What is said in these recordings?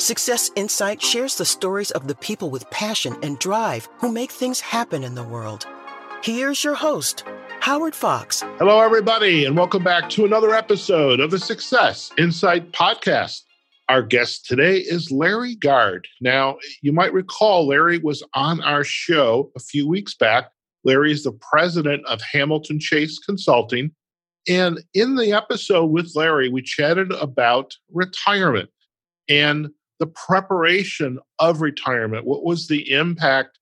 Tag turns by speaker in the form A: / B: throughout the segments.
A: Success Insight shares the stories of the people with passion and drive who make things happen in the world. Here's your host, Howard Fox.
B: Hello, everybody, and welcome back to another episode of the Success Insight podcast. Our guest today is Larry Gard. Now, you might recall Larry was on our show a few weeks back. Larry is the president of Hamilton Chase Consulting. And in the episode with Larry, we chatted about retirement and the preparation of retirement. What was the impact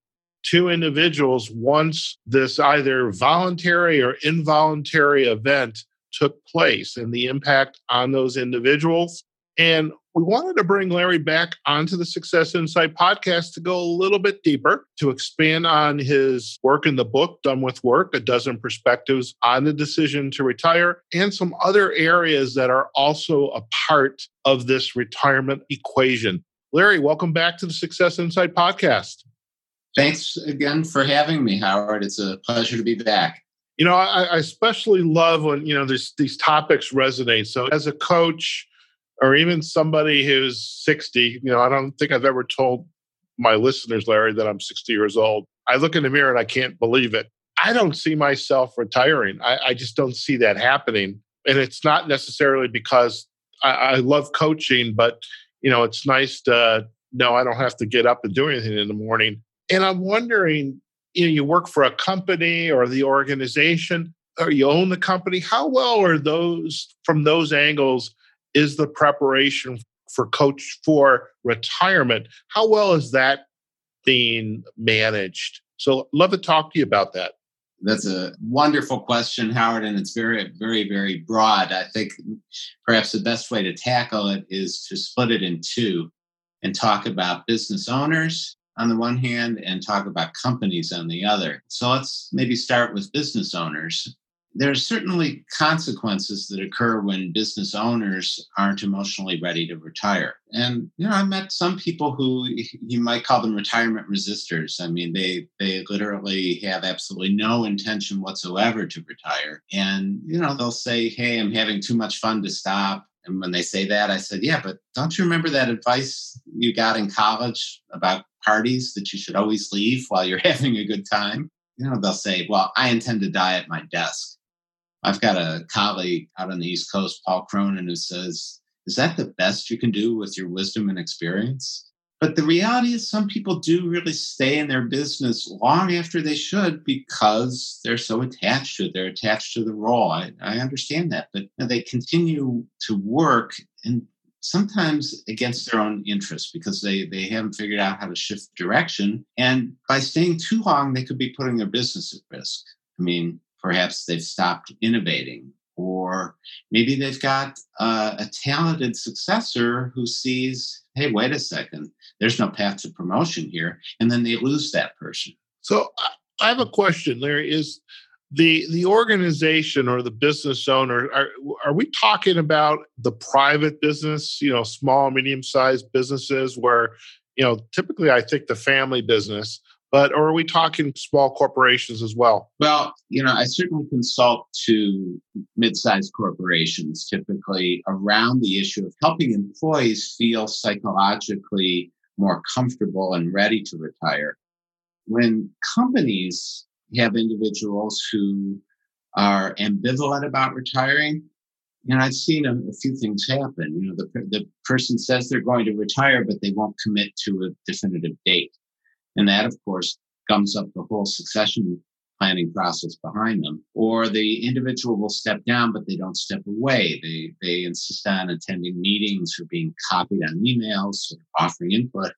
B: to individuals once this either voluntary or involuntary event took place and the impact on those individuals? And we wanted to bring Larry back onto the Success Insight podcast to go a little bit deeper, to expand on his work in the book, Done with Work, a dozen perspectives on the decision to retire, and some other areas that are also a part of this retirement equation. Larry, welcome back to the Success Insight podcast.
C: Thanks again for having me, Howard. It's a pleasure to be back.
B: You know, I, I especially love when, you know, this, these topics resonate. So, as a coach, or even somebody who's 60, you know, I don't think I've ever told my listeners, Larry, that I'm 60 years old. I look in the mirror and I can't believe it. I don't see myself retiring. I, I just don't see that happening. And it's not necessarily because I, I love coaching, but you know, it's nice to know I don't have to get up and do anything in the morning. And I'm wondering, you know, you work for a company or the organization, or you own the company. How well are those from those angles? Is the preparation for coach for retirement. How well is that being managed? So, love to talk to you about that.
C: That's a wonderful question, Howard, and it's very, very, very broad. I think perhaps the best way to tackle it is to split it in two and talk about business owners on the one hand and talk about companies on the other. So let's maybe start with business owners there are certainly consequences that occur when business owners aren't emotionally ready to retire. And you know, I met some people who you might call them retirement resistors. I mean, they they literally have absolutely no intention whatsoever to retire. And you know, they'll say, "Hey, I'm having too much fun to stop." And when they say that, I said, "Yeah, but don't you remember that advice you got in college about parties that you should always leave while you're having a good time?" You know, they'll say, "Well, I intend to die at my desk." I've got a colleague out on the East Coast, Paul Cronin, who says, Is that the best you can do with your wisdom and experience? But the reality is, some people do really stay in their business long after they should because they're so attached to it. They're attached to the role. I, I understand that, but they continue to work and sometimes against their own interests because they, they haven't figured out how to shift direction. And by staying too long, they could be putting their business at risk. I mean, perhaps they've stopped innovating or maybe they've got uh, a talented successor who sees hey wait a second there's no path to promotion here and then they lose that person.
B: So i have a question there is the the organization or the business owner are, are we talking about the private business you know small medium sized businesses where you know typically i think the family business but or are we talking small corporations as well?
C: Well, you know, I certainly consult to mid-sized corporations, typically around the issue of helping employees feel psychologically more comfortable and ready to retire. When companies have individuals who are ambivalent about retiring, you know, I've seen a, a, few things happen. You know, the, the person says they're going to retire, but they won't commit to a definitive date. And that, of course, gums up the whole succession planning process behind them. Or the individual will step down, but they don't step away. They, they insist on attending meetings or being copied on emails or offering input.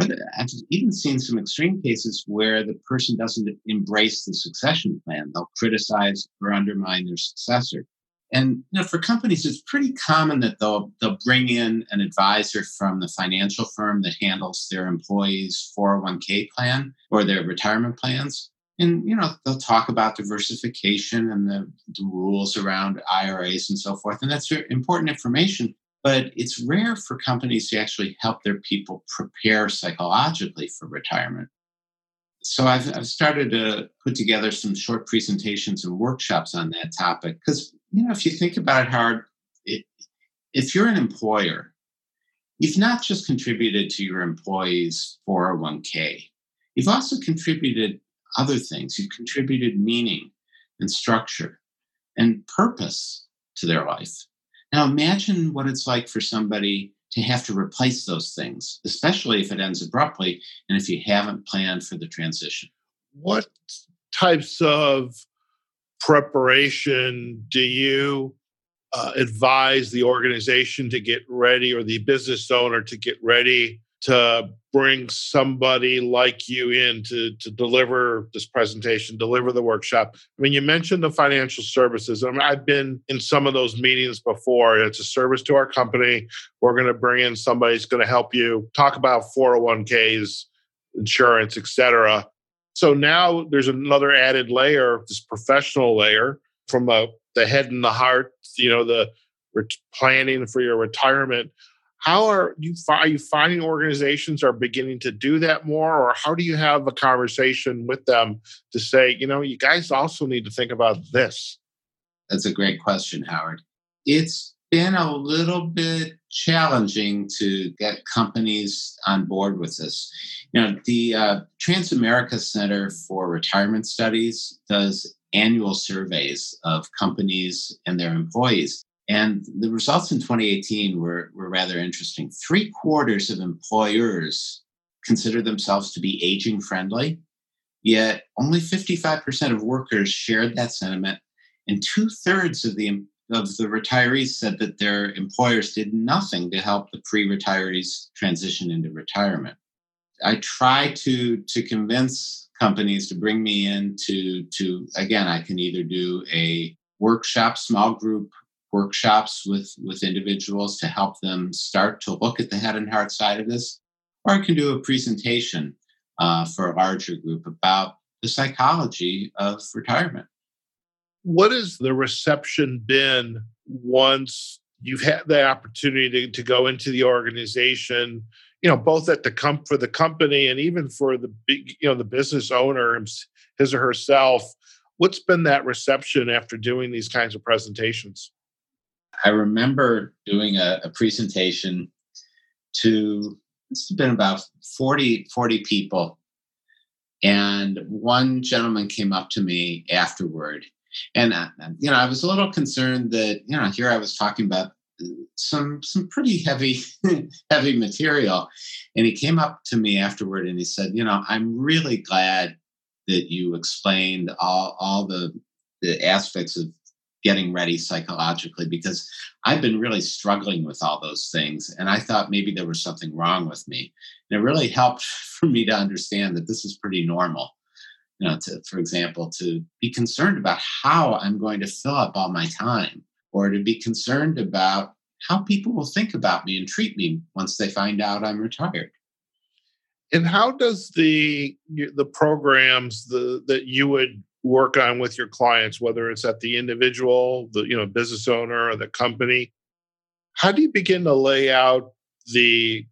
C: I've even seen some extreme cases where the person doesn't embrace the succession plan. They'll criticize or undermine their successor. And you know, for companies, it's pretty common that they'll they'll bring in an advisor from the financial firm that handles their employees' 401k plan or their retirement plans. And you know, they'll talk about diversification and the, the rules around IRAs and so forth. And that's important information. But it's rare for companies to actually help their people prepare psychologically for retirement. So I've, I've started to put together some short presentations and workshops on that topic because you know, if you think about it hard, it, if you're an employer, you've not just contributed to your employees' 401k, you've also contributed other things. You've contributed meaning and structure and purpose to their life. Now imagine what it's like for somebody to have to replace those things, especially if it ends abruptly and if you haven't planned for the transition.
B: What types of preparation do you uh, advise the organization to get ready or the business owner to get ready to bring somebody like you in to, to deliver this presentation, deliver the workshop. I mean, you mentioned the financial services. I mean, I've been in some of those meetings before. It's a service to our company. We're going to bring in somebody who's going to help you talk about 401ks, insurance, etc. So now there's another added layer, this professional layer from the, the head and the heart, you know, the planning for your retirement. How are you are you finding organizations are beginning to do that more or how do you have a conversation with them to say you know you guys also need to think about this
C: that's a great question howard. It's been a little bit challenging to get companies on board with this you know the uh, transamerica center for retirement studies does annual surveys of companies and their employees and the results in 2018 were, were rather interesting. Three quarters of employers consider themselves to be aging friendly, yet only 55% of workers shared that sentiment, and two thirds of the of the retirees said that their employers did nothing to help the pre-retirees transition into retirement. I try to to convince companies to bring me in to to again I can either do a workshop small group workshops with with individuals to help them start to look at the head and heart side of this or i can do a presentation uh, for a larger group about the psychology of retirement
B: what has the reception been once you've had the opportunity to, to go into the organization you know both at the comp for the company and even for the big you know the business owner his or herself what's been that reception after doing these kinds of presentations
C: I remember doing a, a presentation to, it's been about 40, 40 people. And one gentleman came up to me afterward. And, uh, you know, I was a little concerned that, you know, here I was talking about some some pretty heavy heavy material and he came up to me afterward and he said you know i'm really glad that you explained all all the the aspects of getting ready psychologically because I've been really struggling with all those things. And I thought maybe there was something wrong with me. And it really helped for me to understand that this is pretty normal. You know, to, for example, to be concerned about how I'm going to fill up all my time, or to be concerned about how people will think about me and treat me once they find out I'm retired.
B: And how does the the programs the that you would work on with your clients, whether it's at the individual, the you know business owner, or the company. How do you begin to lay out the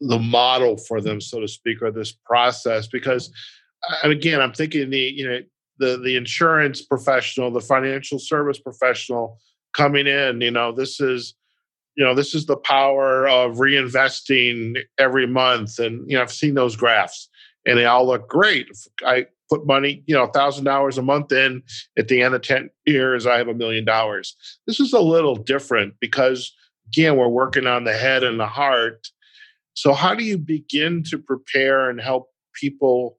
B: the model for them, so to speak, or this process? Because, again, I'm thinking the you know the the insurance professional, the financial service professional coming in. You know, this is you know this is the power of reinvesting every month, and you know I've seen those graphs, and they all look great. I put money, you know, thousand dollars a month in. At the end of ten years, I have a million dollars. This is a little different because again, we're working on the head and the heart. So, how do you begin to prepare and help people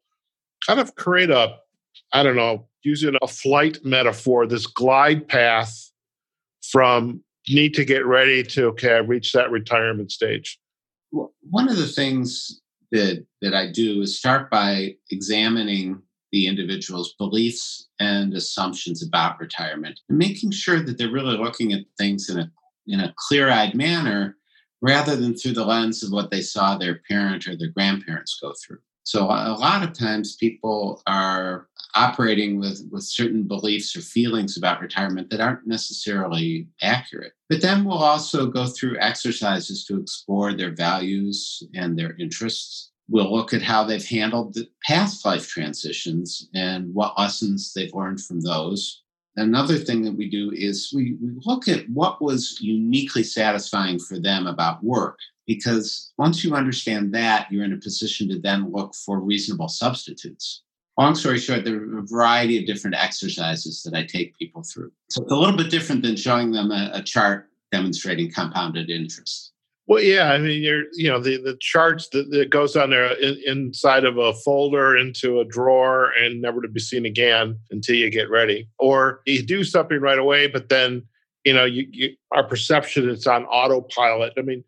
B: kind of create a, I don't know, using a flight metaphor, this glide path from need to get ready to okay, I reached that retirement stage?
C: One of the things that that I do is start by examining the individual's beliefs and assumptions about retirement and making sure that they're really looking at things in a in a clear-eyed manner rather than through the lens of what they saw their parent or their grandparents go through. So a lot of times people are operating with, with certain beliefs or feelings about retirement that aren't necessarily accurate. But then we'll also go through exercises to explore their values and their interests We'll look at how they've handled the past life transitions and what lessons they've learned from those. Another thing that we do is we, we look at what was uniquely satisfying for them about work because once you understand that, you're in a position to then look for reasonable substitutes. Long story short, there are a variety of different exercises that I take people through. So it's a little bit different than showing them a, a chart demonstrating compounded interest.
B: Well, yeah, I mean, you're you know the the charts that, that goes on there in, inside of a folder into a drawer and never to be seen again until you get ready, or you do something right away, but then you know you, you our perception is on autopilot. I mean,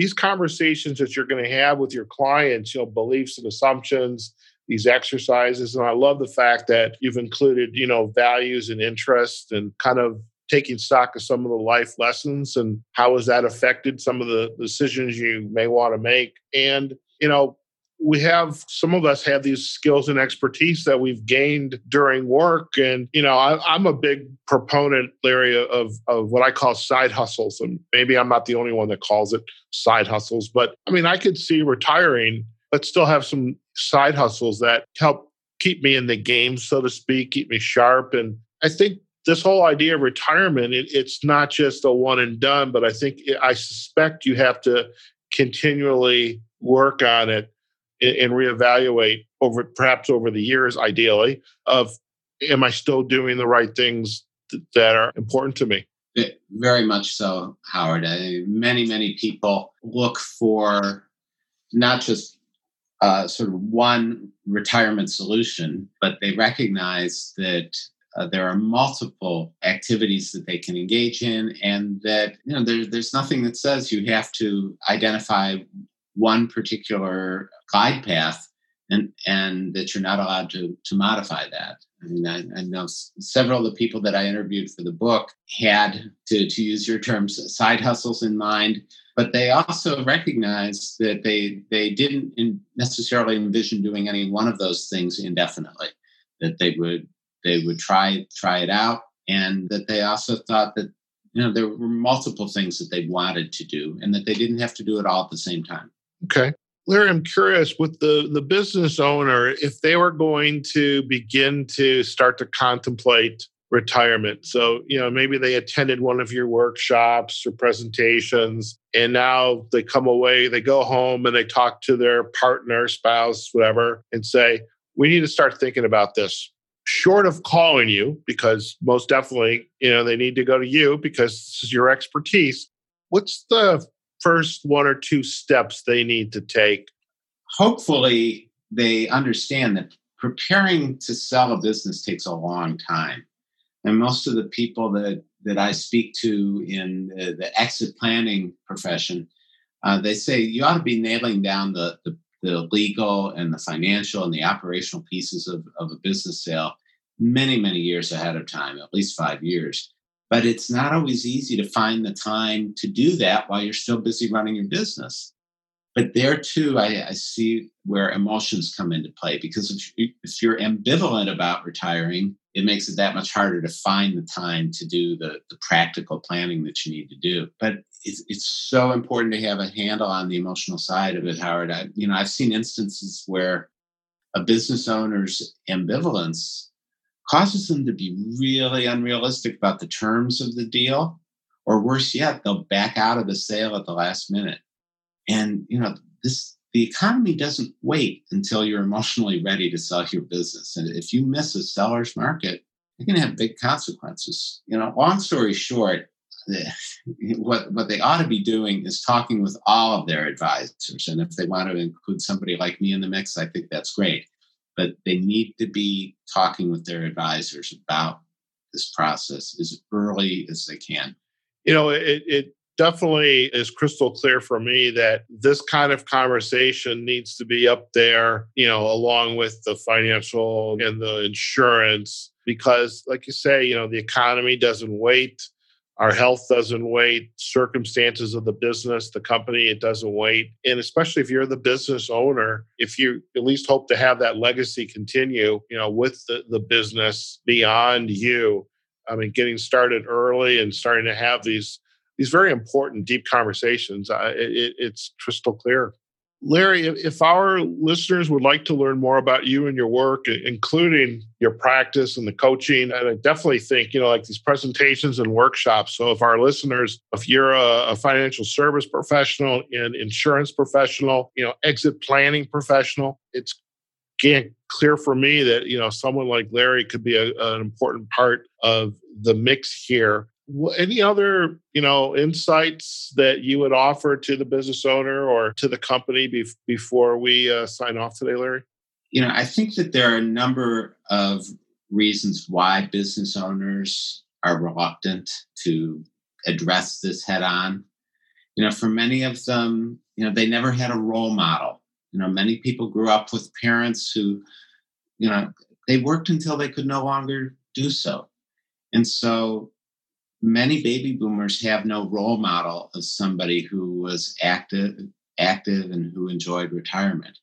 B: these conversations that you're going to have with your clients, you know, beliefs and assumptions, these exercises, and I love the fact that you've included you know values and interests and kind of taking stock of some of the life lessons and how has that affected some of the decisions you may want to make. And you know we have some of us have these skills and expertise that we've gained during work. And you know I, am a big proponent larry of, of what i call side hustles. And maybe i'm not the only one that calls it side hustles but i mean i could see retiring but still have some side hustles that help keep me in the game so to speak keep me sharp. And i think this whole idea of retirement, it, it's not just a one and done, but I think I suspect you have to continually work on it and, reevaluate over perhaps over the years, ideally, of am I still doing the right things th- that are important to me?
C: Very much so, Howard. I, many, many people look for not just uh, sort of one retirement solution, but they recognize that uh, there are multiple activities that they can engage in, and that you know there, there's nothing that says you have to identify one particular glide path, and and that you're not allowed to to modify that. I mean, I, I know several of the people that I interviewed for the book had, to, to use your terms, side hustles in mind, but they also recognized that they they didn't necessarily envision doing any one of those things indefinitely. That they would they would try try it out, and that they also thought that you know there were multiple things that they wanted to do, and that they didn't have to do it all at the same time.
B: Okay. Larry, I'm curious with the, the business owner, if they were going to begin to start to contemplate retirement. So, you know, maybe they attended one of your workshops or presentations, and now they come away, they go home and they talk to their partner, spouse, whatever, and say, we need to start thinking about this short of calling you, because most definitely, you know, they need to go to you because this is your expertise. What's the first one or two steps they need to take?
C: Hopefully, they understand that preparing to sell a business takes a long time. And most of the people that, that I speak to in the, the exit planning profession, uh, they say you ought to be nailing down the, the the legal and the financial and the operational pieces of, of a business sale many, many years ahead of time, at least five years. But it's not always easy to find the time to do that while you're still busy running your business. But there too, I, I see where emotions come into play because if, you, if you're ambivalent about retiring, it makes it that much harder to find the time to do the, the practical planning that you need to do. But it's, it's so important to have a handle on the emotional side of it, Howard. I, you know, I've seen instances where a business owner's ambivalence causes them to be really unrealistic about the terms of the deal, or worse yet, they'll back out of the sale at the last minute. And you know, this the economy doesn't wait until you're emotionally ready to sell your business. And if you miss a seller's market, it can have big consequences. You know, long story short, what what they ought to be doing is talking with all of their advisors. And if they want to include somebody like me in the mix, I think that's great but they need to be talking with their advisors about this process as early as they can.
B: You know, it, it definitely is crystal clear for me that this kind of conversation needs to be up there, you know, along with the financial and the insurance, because, like you say, you know, the economy doesn't wait our health doesn't wait. Circumstances of the business the company it doesn't wait. And especially if you're the business owner if you at least hope to have that legacy continue you know with the, the business beyond you i mean getting started early and starting to have these these very important deep conversations uh, it, it's crystal clear Larry, if our listeners would like to learn more about you and your work, including your practice and the coaching, and I definitely think, you know, like these presentations and workshops. So if our listeners, if you're a, financial service professional, an insurance professional, you know, exit planning professional, it's again clear for me that, you know, someone like Larry could be a, an important part of the mix here any other you know insights that you would offer to the business owner or to the company be- before we uh, sign off today larry?
C: You know i think that there are a number of reasons why business owners are reluctant to address this head on. You know for many of them you know they never had a role model. You know many people grew up with parents who you know they worked until they could no longer do so. And so many baby boomers have no role model of somebody who was active active and who enjoyed retirement.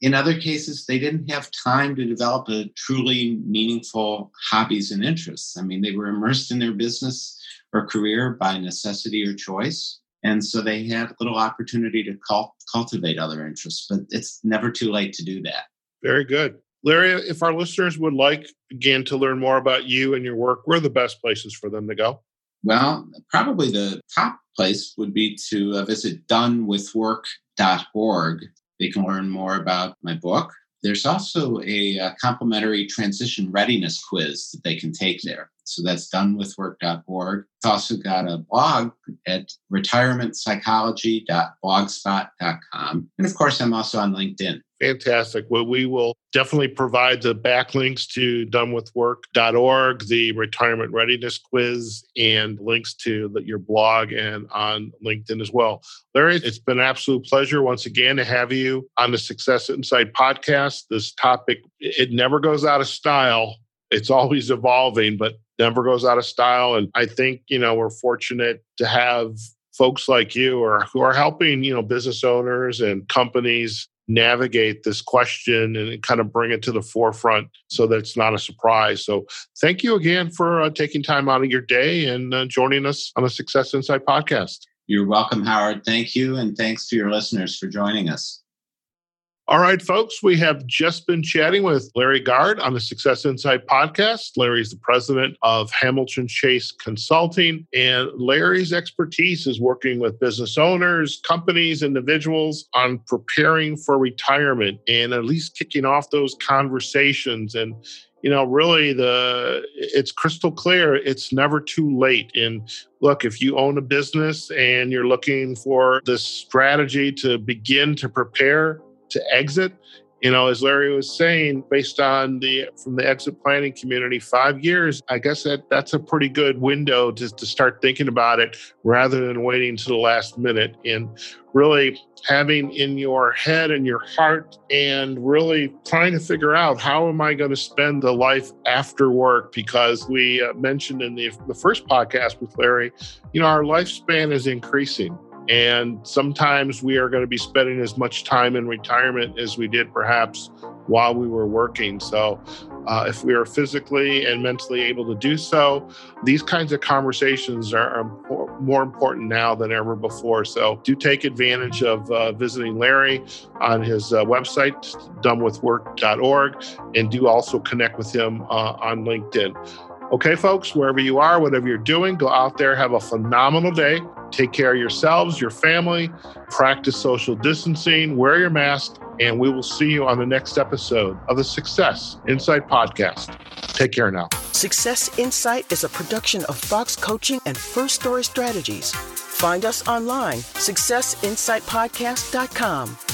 C: In other cases they didn't have time to develop a truly meaningful hobbies and interests. I mean they were immersed in their business or career by necessity or choice and so they had little opportunity to cult- cultivate other interests but it's never too late to do that.
B: Very good. Larry if our listeners would like again to learn more about you and your work where are the best places for them to go
C: well, probably the top place would be to uh, visit donewithwork.org. They can learn more about my book. There's also a, a uh, complimentary transition readiness quiz that they can take there. So that's donewithwork.org. It's also got a blog at retirementpsychology.blogspot.com. And of course, I'm also on LinkedIn.
B: Fantastic. Well, we will definitely provide the backlinks to donewithwork.org, the retirement readiness quiz, and links to the, your blog and on LinkedIn as well. Larry, it's been an absolute pleasure once again to have you on the Success Insight podcast. This topic, it never goes out of style. It's always evolving, but never goes out of style. And I think, you know, we're fortunate to have folks like you or who are helping, you know, business owners and companies navigate this question and kind of bring it to the forefront so that it's not a surprise. So, thank you again for uh, taking time out of your day and uh, joining us on the Success Insight podcast.
C: You're welcome, Howard. Thank you. And thanks to your listeners for joining us.
B: All right, folks, we have just been chatting with Larry Gard on the Success Insight podcast. Larry is the president of Hamilton Chase Consulting, and Larry's expertise is working with business owners, companies, individuals on preparing for retirement and at least kicking off those conversations and you know really the it's crystal clear it's never too late and look if you own a business and you're looking for this strategy to begin to prepare to exit. You know, as Larry was saying, based on the from the exit planning community, five years, I guess that that's a pretty good window just to start thinking about it rather than waiting to the last minute and really having in your head and your heart and really trying to figure out how am I going to spend the life after work? Because we uh, mentioned in the, the first podcast with Larry, you know, our lifespan is increasing. And sometimes we are going to be spending as much time in retirement as we did perhaps while we were working. So, uh, if we are physically and mentally able to do so, these kinds of conversations are, more important now than ever before. So, do take advantage of uh, visiting Larry on his uh, website, donewithwork.org, and do also connect with him uh, on LinkedIn. Okay, folks, wherever you are, whatever you're doing, go out there, have a phenomenal day. Take care of yourselves, your family, practice social distancing, wear your mask, and we will see you on the next episode of the Success Insight Podcast. Take care now.
A: Success Insight is a production of Fox Coaching and First Story Strategies. Find us online, successinsightpodcast.com.